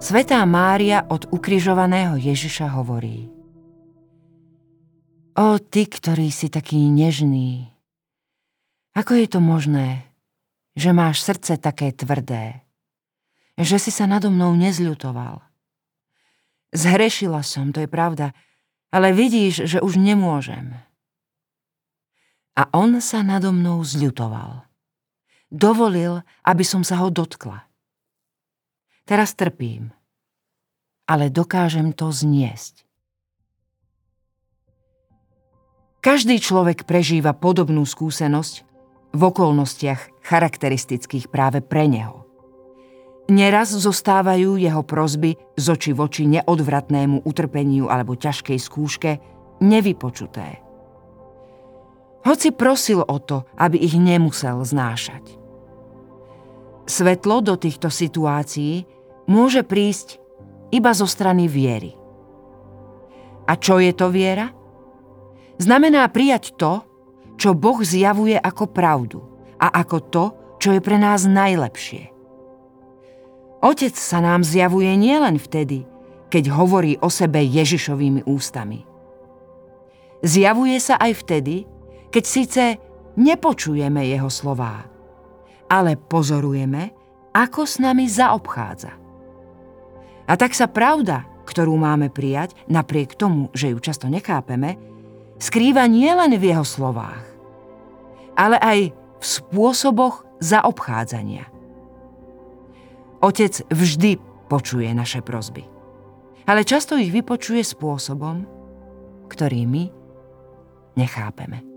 Svetá Mária od ukrižovaného Ježiša hovorí O ty, ktorý si taký nežný, ako je to možné, že máš srdce také tvrdé, že si sa nado mnou nezľutoval? Zhrešila som, to je pravda, ale vidíš, že už nemôžem. A on sa nado mnou zľutoval. Dovolil, aby som sa ho dotkla. Teraz trpím, ale dokážem to zniesť. Každý človek prežíva podobnú skúsenosť v okolnostiach charakteristických práve pre neho. Neraz zostávajú jeho prozby z oči voči neodvratnému utrpeniu alebo ťažkej skúške nevypočuté. Hoci prosil o to, aby ich nemusel znášať. Svetlo do týchto situácií môže prísť iba zo strany viery. A čo je to viera? Znamená prijať to, čo Boh zjavuje ako pravdu a ako to, čo je pre nás najlepšie. Otec sa nám zjavuje nielen vtedy, keď hovorí o sebe Ježišovými ústami. Zjavuje sa aj vtedy, keď síce nepočujeme jeho slová, ale pozorujeme, ako s nami zaobchádza. A tak sa pravda, ktorú máme prijať, napriek tomu, že ju často nechápeme, skrýva nielen v jeho slovách, ale aj v spôsoboch zaobchádzania. Otec vždy počuje naše prozby, ale často ich vypočuje spôsobom, ktorý my nechápeme.